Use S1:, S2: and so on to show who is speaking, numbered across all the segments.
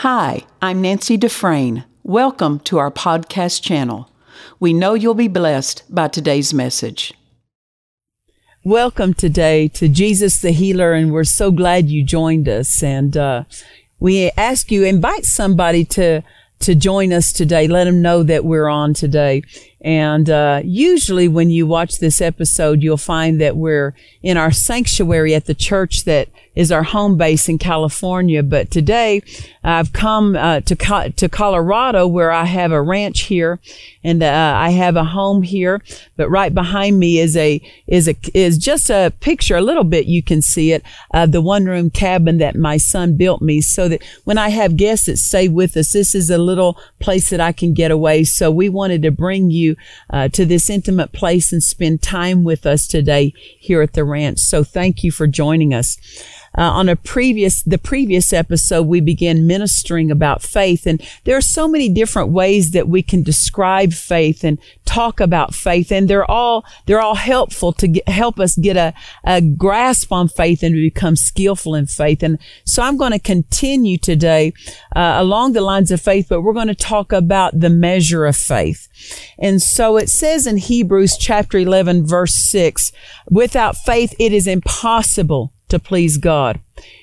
S1: Hi, I'm Nancy Dufresne. Welcome to our podcast channel. We know you'll be blessed by today's message. Welcome today to Jesus the Healer, and we're so glad you joined us. And uh, we ask you invite somebody to to join us today. Let them know that we're on today. And uh, usually, when you watch this episode, you'll find that we're in our sanctuary at the church that is our home base in California. But today, I've come uh, to Co- to Colorado, where I have a ranch here, and uh, I have a home here. But right behind me is a is a is just a picture, a little bit you can see it, uh, the one room cabin that my son built me, so that when I have guests that stay with us, this is a little place that I can get away. So we wanted to bring you uh, to this intimate place and spend time with us today here at the ranch. So thank you for joining us. Uh, on a previous, the previous episode, we began ministering about faith. And there are so many different ways that we can describe faith and talk about faith. And they're all, they're all helpful to get, help us get a, a grasp on faith and become skillful in faith. And so I'm going to continue today, uh, along the lines of faith, but we're going to talk about the measure of faith. And so it says in Hebrews chapter 11 verse 6, without faith it is impossible to please God.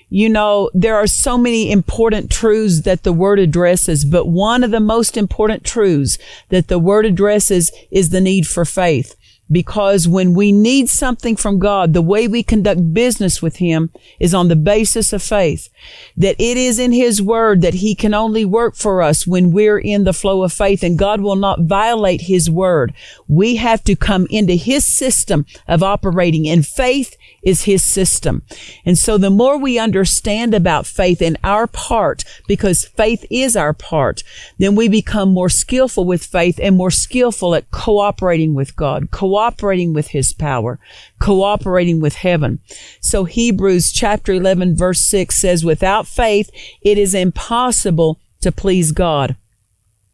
S1: You know, there are so many important truths that the word addresses, but one of the most important truths that the word addresses is the need for faith. Because when we need something from God, the way we conduct business with Him is on the basis of faith. That it is in His Word that He can only work for us when we're in the flow of faith and God will not violate His Word. We have to come into His system of operating in faith is his system. And so the more we understand about faith and our part, because faith is our part, then we become more skillful with faith and more skillful at cooperating with God, cooperating with his power, cooperating with heaven. So Hebrews chapter 11 verse 6 says, without faith, it is impossible to please God.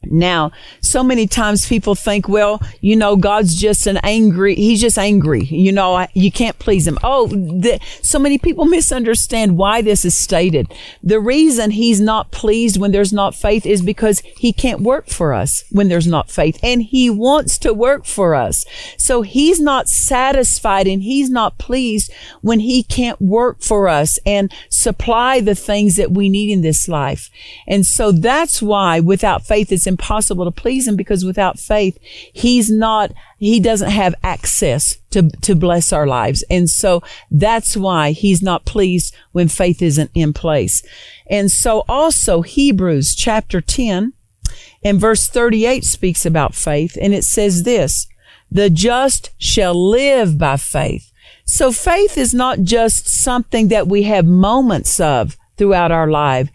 S1: Now, so many times people think, well, you know, God's just an angry, he's just angry. You know, you can't please him. Oh, the, so many people misunderstand why this is stated. The reason he's not pleased when there's not faith is because he can't work for us when there's not faith and he wants to work for us. So he's not satisfied and he's not pleased when he can't work for us and supply the things that we need in this life. And so that's why without faith, it's impossible to please him because without faith, he's not, he doesn't have access to, to bless our lives. And so that's why he's not pleased when faith isn't in place. And so also Hebrews chapter 10 and verse 38 speaks about faith and it says this, the just shall live by faith. So faith is not just something that we have moments of throughout our life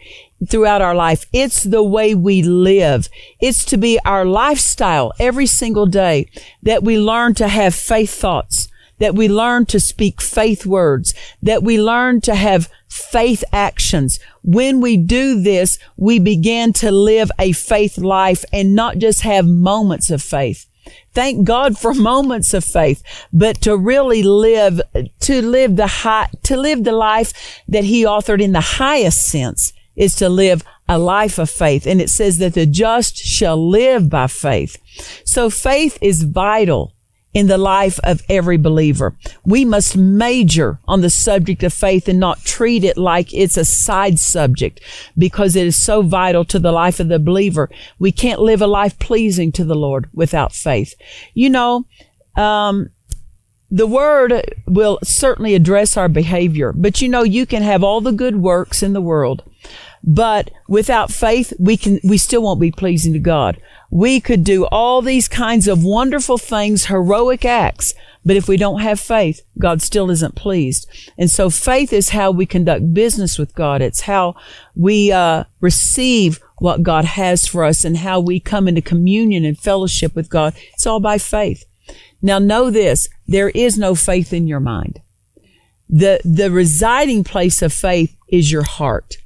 S1: throughout our life. It's the way we live. It's to be our lifestyle every single day that we learn to have faith thoughts, that we learn to speak faith words, that we learn to have faith actions. When we do this, we begin to live a faith life and not just have moments of faith. Thank God for moments of faith, but to really live, to live the high, to live the life that he authored in the highest sense is to live a life of faith. And it says that the just shall live by faith. So faith is vital in the life of every believer. We must major on the subject of faith and not treat it like it's a side subject because it is so vital to the life of the believer. We can't live a life pleasing to the Lord without faith. You know, um, the word will certainly address our behavior, but you know, you can have all the good works in the world, but without faith, we can, we still won't be pleasing to God. We could do all these kinds of wonderful things, heroic acts, but if we don't have faith, God still isn't pleased. And so faith is how we conduct business with God. It's how we uh, receive what God has for us and how we come into communion and fellowship with God. It's all by faith. Now know this, there is no faith in your mind. The, the residing place of faith is your heart.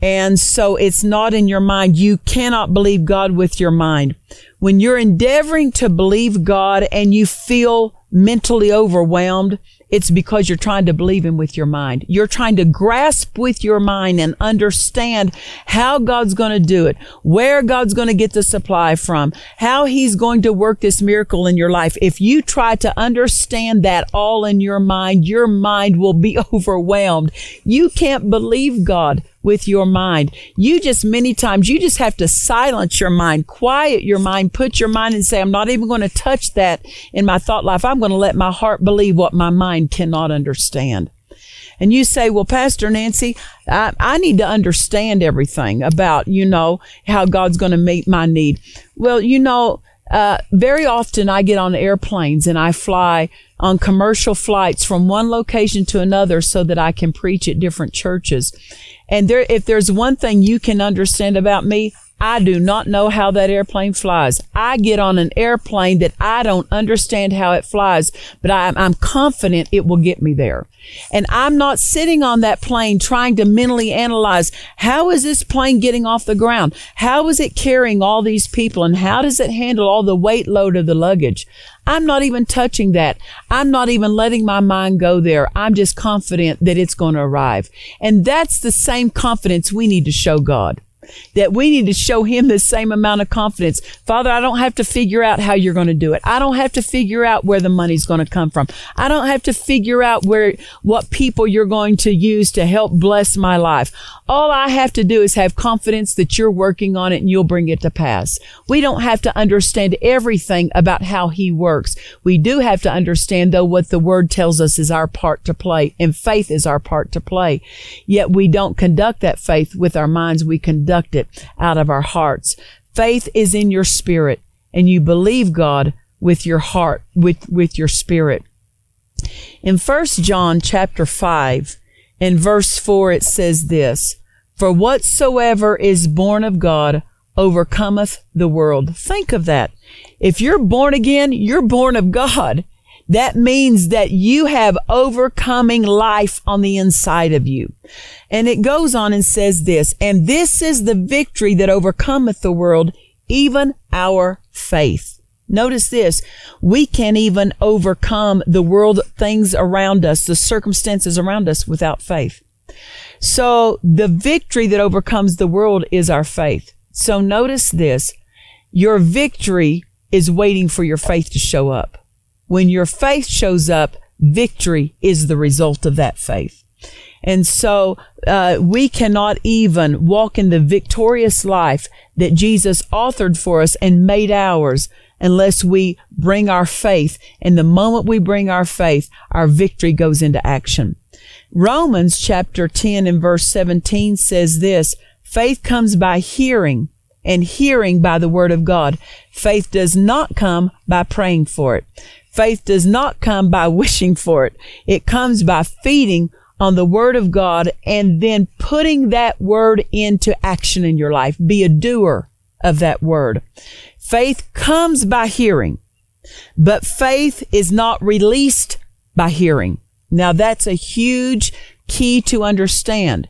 S1: And so it's not in your mind. You cannot believe God with your mind. When you're endeavoring to believe God and you feel mentally overwhelmed, it's because you're trying to believe Him with your mind. You're trying to grasp with your mind and understand how God's going to do it, where God's going to get the supply from, how He's going to work this miracle in your life. If you try to understand that all in your mind, your mind will be overwhelmed. You can't believe God with your mind. You just many times, you just have to silence your mind, quiet your mind, put your mind and say, I'm not even going to touch that in my thought life. I'm going to let my heart believe what my mind cannot understand. And you say, well, Pastor Nancy, I, I need to understand everything about, you know, how God's going to meet my need. Well, you know, uh, very often I get on airplanes and I fly on commercial flights from one location to another so that I can preach at different churches. And there, if there's one thing you can understand about me, I do not know how that airplane flies. I get on an airplane that I don't understand how it flies, but I, am confident it will get me there. And I'm not sitting on that plane trying to mentally analyze how is this plane getting off the ground? How is it carrying all these people? And how does it handle all the weight load of the luggage? I'm not even touching that. I'm not even letting my mind go there. I'm just confident that it's going to arrive. And that's the same confidence we need to show God that we need to show him the same amount of confidence. Father, I don't have to figure out how you're going to do it. I don't have to figure out where the money's going to come from. I don't have to figure out where, what people you're going to use to help bless my life. All I have to do is have confidence that you're working on it and you'll bring it to pass. We don't have to understand everything about how he works. We do have to understand though what the word tells us is our part to play and faith is our part to play. Yet we don't conduct that faith with our minds. We conduct it out of our hearts. Faith is in your spirit and you believe God with your heart, with, with your spirit. In First John chapter 5, in verse 4, it says this, For whatsoever is born of God overcometh the world. Think of that. If you're born again, you're born of God. That means that you have overcoming life on the inside of you. And it goes on and says this, and this is the victory that overcometh the world, even our faith. Notice this. We can't even overcome the world things around us, the circumstances around us without faith. So the victory that overcomes the world is our faith. So notice this. Your victory is waiting for your faith to show up. When your faith shows up, victory is the result of that faith. And so uh, we cannot even walk in the victorious life that Jesus authored for us and made ours unless we bring our faith. And the moment we bring our faith, our victory goes into action. Romans chapter 10 and verse 17 says this, faith comes by hearing and hearing by the word of God. Faith does not come by praying for it. Faith does not come by wishing for it. It comes by feeding on the word of God and then putting that word into action in your life. Be a doer of that word. Faith comes by hearing, but faith is not released by hearing. Now that's a huge key to understand.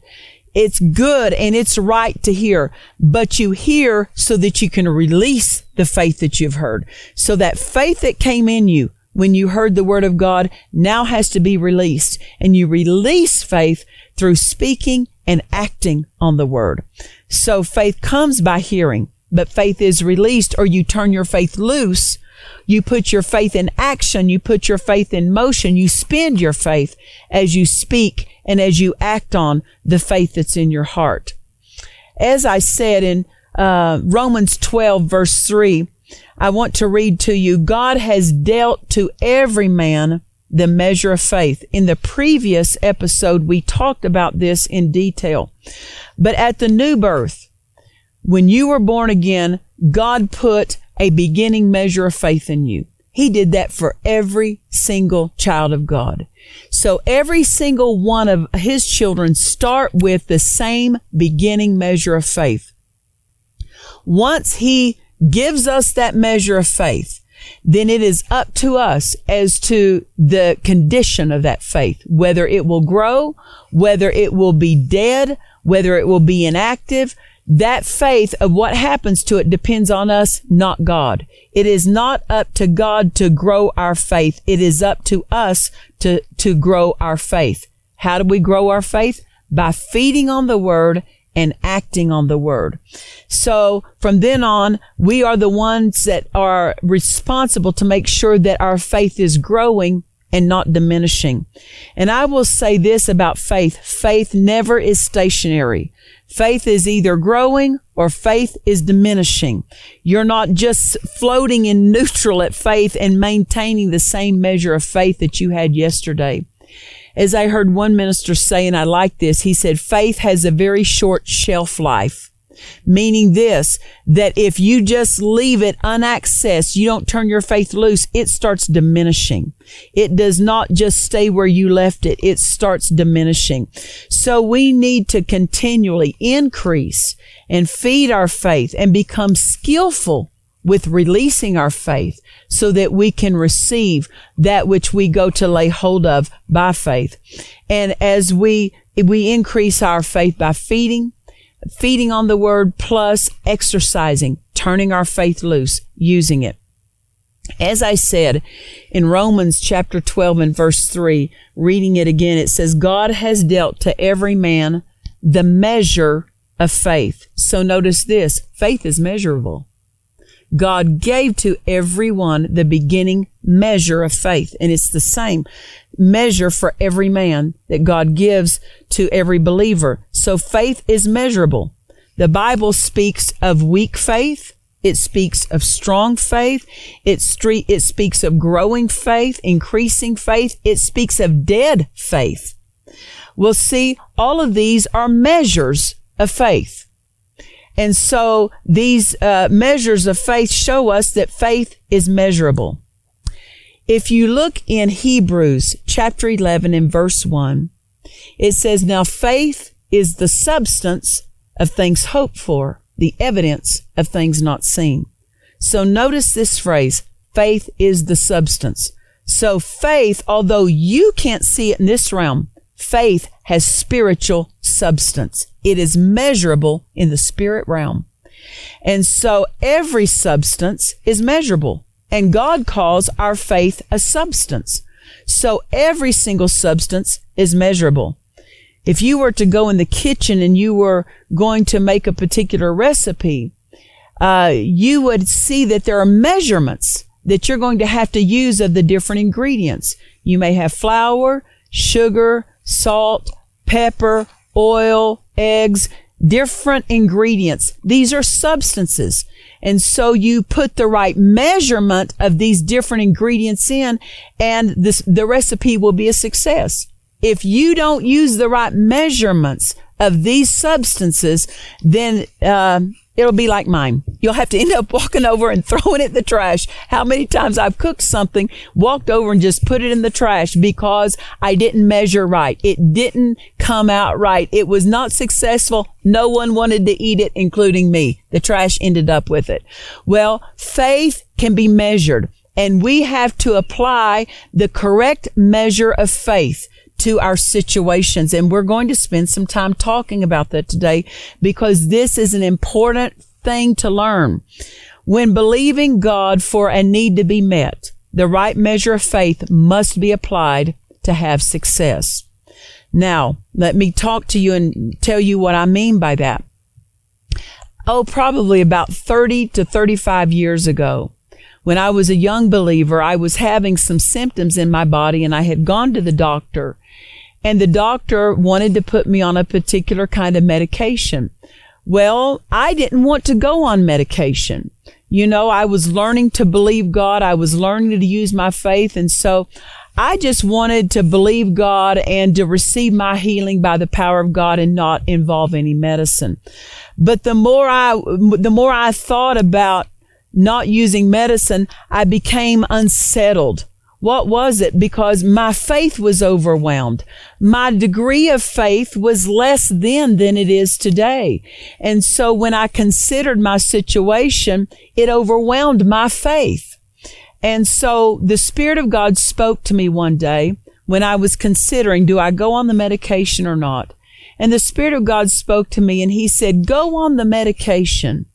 S1: It's good and it's right to hear, but you hear so that you can release the faith that you've heard. So that faith that came in you when you heard the word of God now has to be released and you release faith through speaking and acting on the word. So faith comes by hearing but faith is released or you turn your faith loose. You put your faith in action. You put your faith in motion. You spend your faith as you speak and as you act on the faith that's in your heart. As I said in uh, Romans 12 verse 3, I want to read to you, God has dealt to every man the measure of faith. In the previous episode, we talked about this in detail. But at the new birth, when you were born again, God put a beginning measure of faith in you. He did that for every single child of God. So every single one of his children start with the same beginning measure of faith. Once he gives us that measure of faith, then it is up to us as to the condition of that faith, whether it will grow, whether it will be dead, whether it will be inactive, that faith of what happens to it depends on us, not God. It is not up to God to grow our faith. It is up to us to, to grow our faith. How do we grow our faith? By feeding on the word and acting on the word. So from then on, we are the ones that are responsible to make sure that our faith is growing and not diminishing. And I will say this about faith. Faith never is stationary. Faith is either growing or faith is diminishing. You're not just floating in neutral at faith and maintaining the same measure of faith that you had yesterday. As I heard one minister say, and I like this, he said, faith has a very short shelf life. Meaning this, that if you just leave it unaccessed, you don't turn your faith loose, it starts diminishing. It does not just stay where you left it. It starts diminishing. So we need to continually increase and feed our faith and become skillful with releasing our faith so that we can receive that which we go to lay hold of by faith. And as we, we increase our faith by feeding, feeding on the word plus exercising, turning our faith loose, using it. As I said in Romans chapter 12 and verse 3, reading it again, it says, God has dealt to every man the measure of faith. So notice this, faith is measurable. God gave to everyone the beginning measure of faith. And it's the same measure for every man that God gives to every believer. So faith is measurable. The Bible speaks of weak faith. It speaks of strong faith. It, street, it speaks of growing faith, increasing faith. It speaks of dead faith. We'll see all of these are measures of faith. And so these uh, measures of faith show us that faith is measurable. If you look in Hebrews chapter 11 and verse 1, it says, Now faith is the substance of things hoped for, the evidence of things not seen. So notice this phrase, faith is the substance. So faith, although you can't see it in this realm, faith has spiritual substance. It is measurable in the spirit realm. And so every substance is measurable and God calls our faith a substance. So every single substance is measurable. If you were to go in the kitchen and you were going to make a particular recipe, uh, you would see that there are measurements that you're going to have to use of the different ingredients. You may have flour, sugar, salt, pepper, oil, eggs, different ingredients. These are substances. And so you put the right measurement of these different ingredients in and this, the recipe will be a success. If you don't use the right measurements of these substances, then, uh, it'll be like mine. You'll have to end up walking over and throwing it in the trash. How many times I've cooked something, walked over and just put it in the trash because I didn't measure right. It didn't come out right. It was not successful. No one wanted to eat it, including me. The trash ended up with it. Well, faith can be measured and we have to apply the correct measure of faith to our situations. And we're going to spend some time talking about that today because this is an important thing to learn. When believing God for a need to be met, the right measure of faith must be applied to have success. Now, let me talk to you and tell you what I mean by that. Oh, probably about 30 to 35 years ago, when I was a young believer, I was having some symptoms in my body and I had gone to the doctor and the doctor wanted to put me on a particular kind of medication. Well, I didn't want to go on medication. You know, I was learning to believe God. I was learning to use my faith. And so I just wanted to believe God and to receive my healing by the power of God and not involve any medicine. But the more I, the more I thought about not using medicine, I became unsettled. What was it? Because my faith was overwhelmed. My degree of faith was less then than it is today. And so when I considered my situation, it overwhelmed my faith. And so the Spirit of God spoke to me one day when I was considering, do I go on the medication or not? And the Spirit of God spoke to me and he said, go on the medication.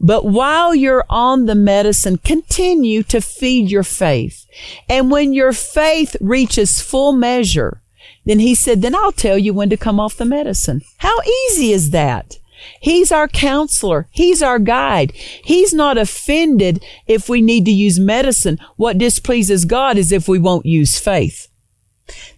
S1: But while you're on the medicine, continue to feed your faith. And when your faith reaches full measure, then he said, then I'll tell you when to come off the medicine. How easy is that? He's our counselor. He's our guide. He's not offended if we need to use medicine. What displeases God is if we won't use faith.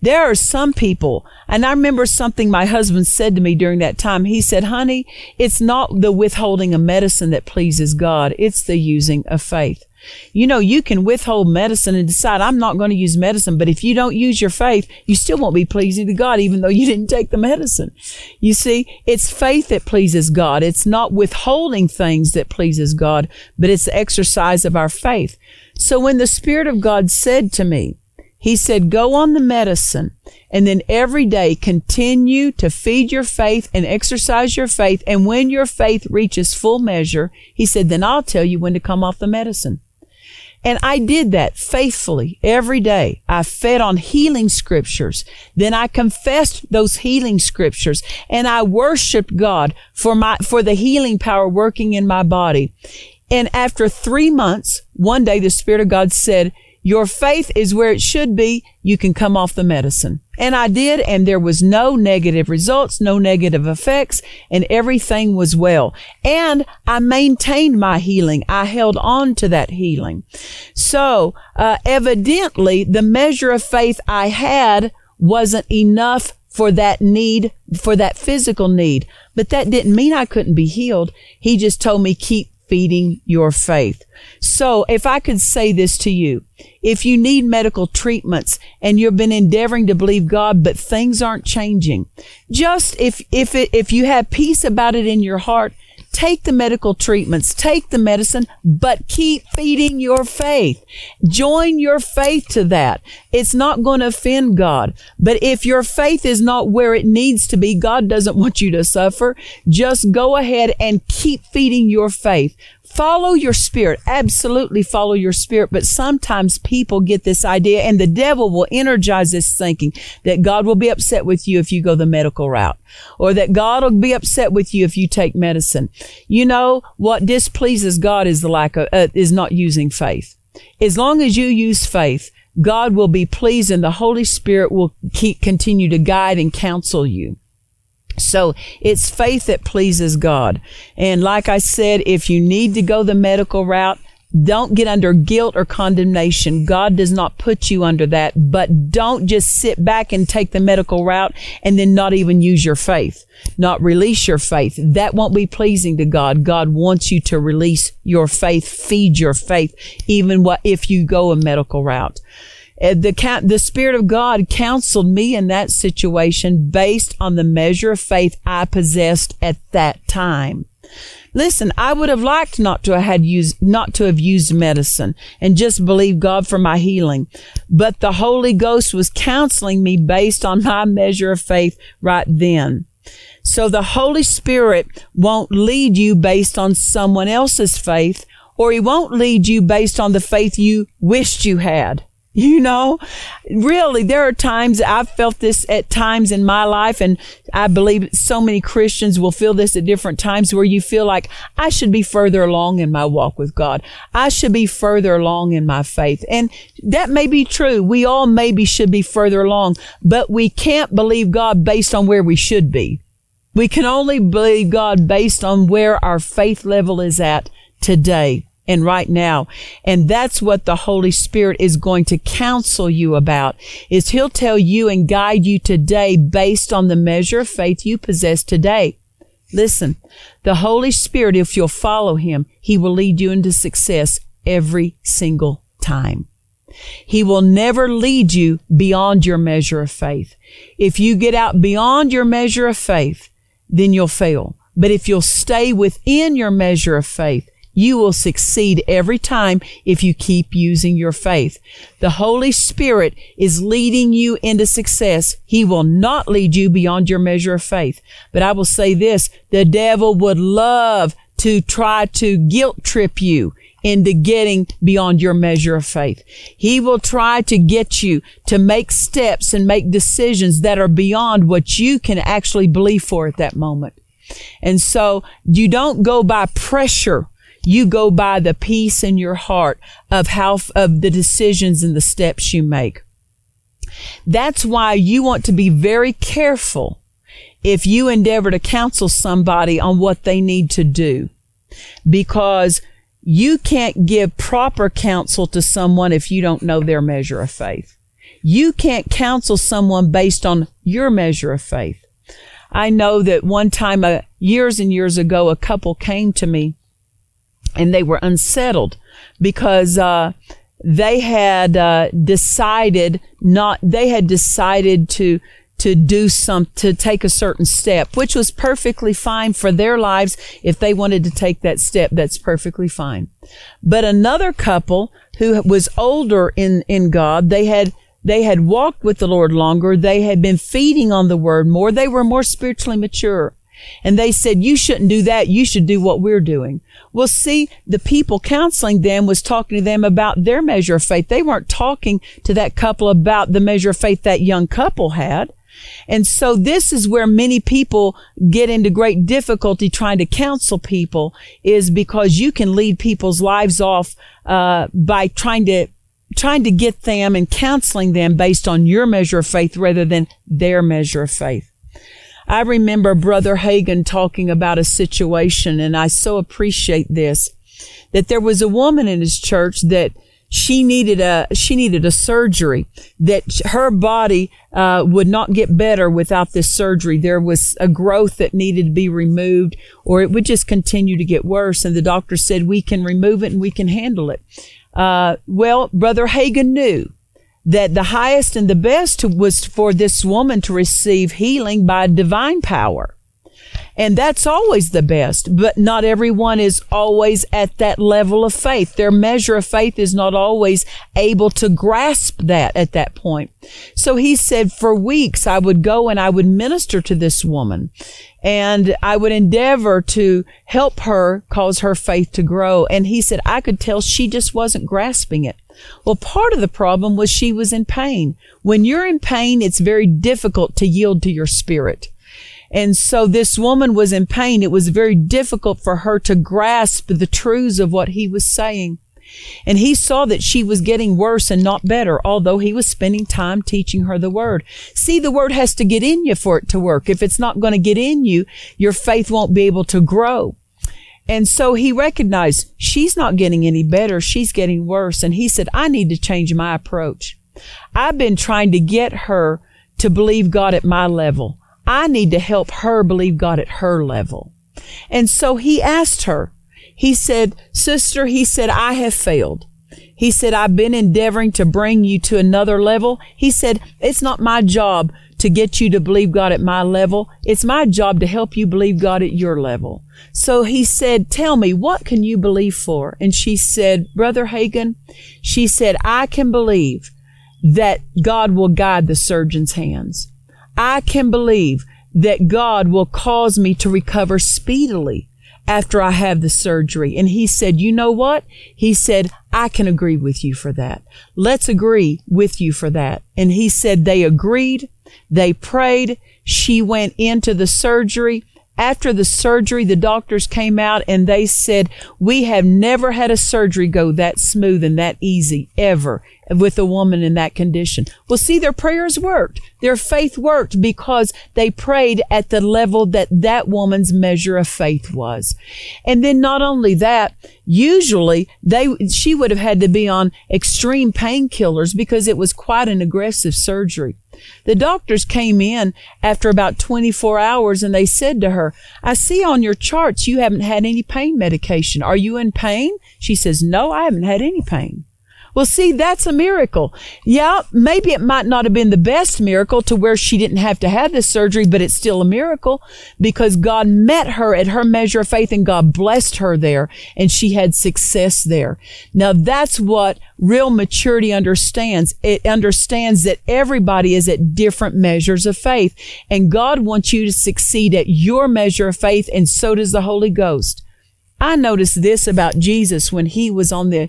S1: There are some people, and I remember something my husband said to me during that time. He said, honey, it's not the withholding of medicine that pleases God. It's the using of faith. You know, you can withhold medicine and decide, I'm not going to use medicine. But if you don't use your faith, you still won't be pleasing to God, even though you didn't take the medicine. You see, it's faith that pleases God. It's not withholding things that pleases God, but it's the exercise of our faith. So when the Spirit of God said to me, he said, go on the medicine and then every day continue to feed your faith and exercise your faith. And when your faith reaches full measure, he said, then I'll tell you when to come off the medicine. And I did that faithfully every day. I fed on healing scriptures. Then I confessed those healing scriptures and I worshiped God for my, for the healing power working in my body. And after three months, one day the Spirit of God said, your faith is where it should be. You can come off the medicine. And I did, and there was no negative results, no negative effects, and everything was well. And I maintained my healing. I held on to that healing. So, uh, evidently, the measure of faith I had wasn't enough for that need, for that physical need. But that didn't mean I couldn't be healed. He just told me keep feeding your faith. So if I could say this to you, if you need medical treatments and you've been endeavoring to believe God, but things aren't changing, just if, if it, if you have peace about it in your heart, Take the medical treatments, take the medicine, but keep feeding your faith. Join your faith to that. It's not going to offend God. But if your faith is not where it needs to be, God doesn't want you to suffer. Just go ahead and keep feeding your faith. Follow your spirit. Absolutely follow your spirit. But sometimes people get this idea and the devil will energize this thinking that God will be upset with you if you go the medical route or that God will be upset with you if you take medicine. You know, what displeases God is the lack of, uh, is not using faith. As long as you use faith, God will be pleased and the Holy Spirit will keep, continue to guide and counsel you. So it's faith that pleases God. And like I said, if you need to go the medical route, don't get under guilt or condemnation. God does not put you under that, but don't just sit back and take the medical route and then not even use your faith, not release your faith. That won't be pleasing to God. God wants you to release your faith, feed your faith, even what, if you go a medical route. Uh, the, the Spirit of God counseled me in that situation based on the measure of faith I possessed at that time. Listen, I would have liked not to have had used, not to have used medicine and just believe God for my healing. But the Holy Ghost was counseling me based on my measure of faith right then. So the Holy Spirit won't lead you based on someone else's faith, or he won't lead you based on the faith you wished you had. You know, really, there are times I've felt this at times in my life, and I believe so many Christians will feel this at different times where you feel like I should be further along in my walk with God. I should be further along in my faith. And that may be true. We all maybe should be further along, but we can't believe God based on where we should be. We can only believe God based on where our faith level is at today and right now. And that's what the Holy Spirit is going to counsel you about is he'll tell you and guide you today based on the measure of faith you possess today. Listen, the Holy Spirit, if you'll follow him, he will lead you into success every single time. He will never lead you beyond your measure of faith. If you get out beyond your measure of faith, then you'll fail. But if you'll stay within your measure of faith, you will succeed every time if you keep using your faith. The Holy Spirit is leading you into success. He will not lead you beyond your measure of faith. But I will say this, the devil would love to try to guilt trip you into getting beyond your measure of faith. He will try to get you to make steps and make decisions that are beyond what you can actually believe for at that moment. And so you don't go by pressure. You go by the peace in your heart of how, of the decisions and the steps you make. That's why you want to be very careful if you endeavor to counsel somebody on what they need to do because you can't give proper counsel to someone if you don't know their measure of faith. You can't counsel someone based on your measure of faith. I know that one time, uh, years and years ago, a couple came to me and they were unsettled because uh, they had uh, decided not. They had decided to to do some, to take a certain step, which was perfectly fine for their lives. If they wanted to take that step, that's perfectly fine. But another couple who was older in, in God, they had, they had walked with the Lord longer. They had been feeding on the word more. They were more spiritually mature. And they said, you shouldn't do that. You should do what we're doing. Well, see, the people counseling them was talking to them about their measure of faith. They weren't talking to that couple about the measure of faith that young couple had. And so this is where many people get into great difficulty trying to counsel people is because you can lead people's lives off, uh, by trying to, trying to get them and counseling them based on your measure of faith rather than their measure of faith. I remember Brother Hagin talking about a situation and I so appreciate this, that there was a woman in his church that she needed a she needed a surgery that her body uh, would not get better without this surgery. There was a growth that needed to be removed, or it would just continue to get worse. And the doctor said we can remove it and we can handle it. Uh, well, Brother Hagin knew that the highest and the best was for this woman to receive healing by divine power. And that's always the best, but not everyone is always at that level of faith. Their measure of faith is not always able to grasp that at that point. So he said, for weeks I would go and I would minister to this woman and I would endeavor to help her cause her faith to grow. And he said, I could tell she just wasn't grasping it. Well, part of the problem was she was in pain. When you're in pain, it's very difficult to yield to your spirit. And so this woman was in pain. It was very difficult for her to grasp the truths of what he was saying. And he saw that she was getting worse and not better, although he was spending time teaching her the word. See, the word has to get in you for it to work. If it's not going to get in you, your faith won't be able to grow. And so he recognized she's not getting any better. She's getting worse. And he said, I need to change my approach. I've been trying to get her to believe God at my level. I need to help her believe God at her level. And so he asked her, he said, sister, he said, I have failed. He said, I've been endeavoring to bring you to another level. He said, it's not my job to get you to believe God at my level. It's my job to help you believe God at your level. So he said, tell me, what can you believe for? And she said, Brother Hagin, she said, I can believe that God will guide the surgeon's hands. I can believe that God will cause me to recover speedily after I have the surgery. And he said, you know what? He said, I can agree with you for that. Let's agree with you for that. And he said they agreed. They prayed. She went into the surgery. After the surgery, the doctors came out and they said, we have never had a surgery go that smooth and that easy ever with a woman in that condition. Well, see, their prayers worked. Their faith worked because they prayed at the level that that woman's measure of faith was. And then not only that, usually they, she would have had to be on extreme painkillers because it was quite an aggressive surgery. The doctors came in after about 24 hours and they said to her, I see on your charts you haven't had any pain medication. Are you in pain? She says, no, I haven't had any pain. Well, see, that's a miracle. Yeah, maybe it might not have been the best miracle to where she didn't have to have this surgery, but it's still a miracle because God met her at her measure of faith and God blessed her there and she had success there. Now that's what real maturity understands. It understands that everybody is at different measures of faith and God wants you to succeed at your measure of faith and so does the Holy Ghost. I noticed this about Jesus when he was on the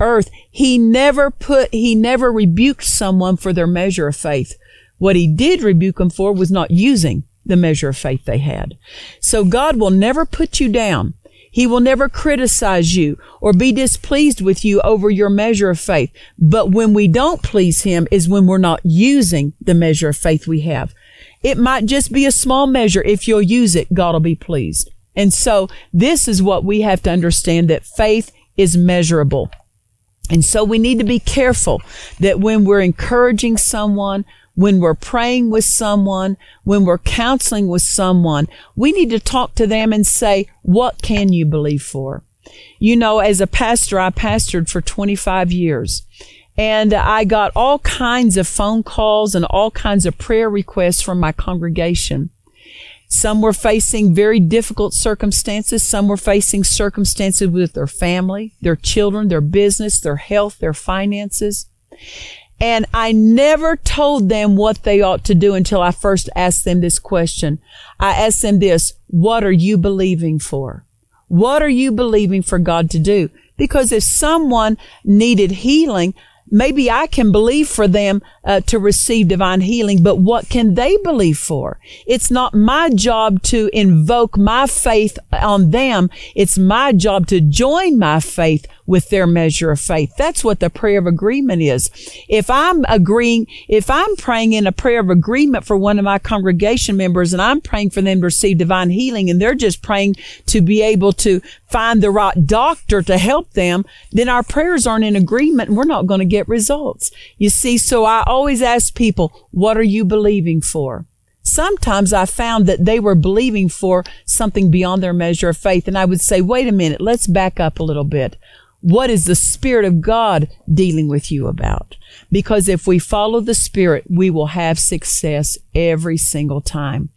S1: earth. He never put, he never rebuked someone for their measure of faith. What he did rebuke them for was not using the measure of faith they had. So God will never put you down. He will never criticize you or be displeased with you over your measure of faith. But when we don't please Him is when we're not using the measure of faith we have. It might just be a small measure. If you'll use it, God will be pleased. And so this is what we have to understand that faith is measurable. And so we need to be careful that when we're encouraging someone, when we're praying with someone, when we're counseling with someone, we need to talk to them and say, what can you believe for? You know, as a pastor, I pastored for 25 years and I got all kinds of phone calls and all kinds of prayer requests from my congregation. Some were facing very difficult circumstances. Some were facing circumstances with their family, their children, their business, their health, their finances. And I never told them what they ought to do until I first asked them this question. I asked them this, what are you believing for? What are you believing for God to do? Because if someone needed healing, maybe I can believe for them uh, to receive divine healing, but what can they believe for? It's not my job to invoke my faith on them. It's my job to join my faith with their measure of faith. That's what the prayer of agreement is. If I'm agreeing, if I'm praying in a prayer of agreement for one of my congregation members and I'm praying for them to receive divine healing and they're just praying to be able to find the right doctor to help them, then our prayers aren't in agreement and we're not going to get results. You see, so I always ask people, what are you believing for? Sometimes I found that they were believing for something beyond their measure of faith. And I would say, wait a minute, let's back up a little bit. What is the Spirit of God dealing with you about? Because if we follow the Spirit, we will have success every single time.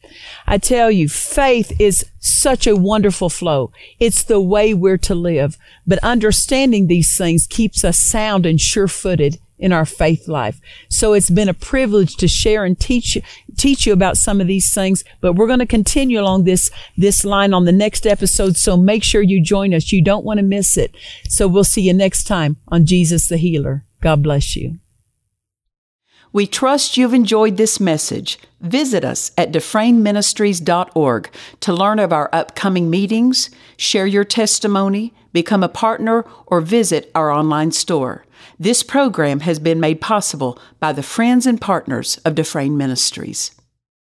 S1: I tell you, faith is such a wonderful flow. It's the way we're to live. But understanding these things keeps us sound and sure footed in our faith life. So it's been a privilege to share and teach teach you about some of these things, but we're going to continue along this, this line on the next episode. So make sure you join us. You don't want to miss it. So we'll see you next time on Jesus the Healer. God bless you.
S2: We trust you've enjoyed this message. Visit us at dufresneministries.org to learn of our upcoming meetings, share your testimony, become a partner, or visit our online store. This program has been made possible by the friends and partners of Dufresne Ministries.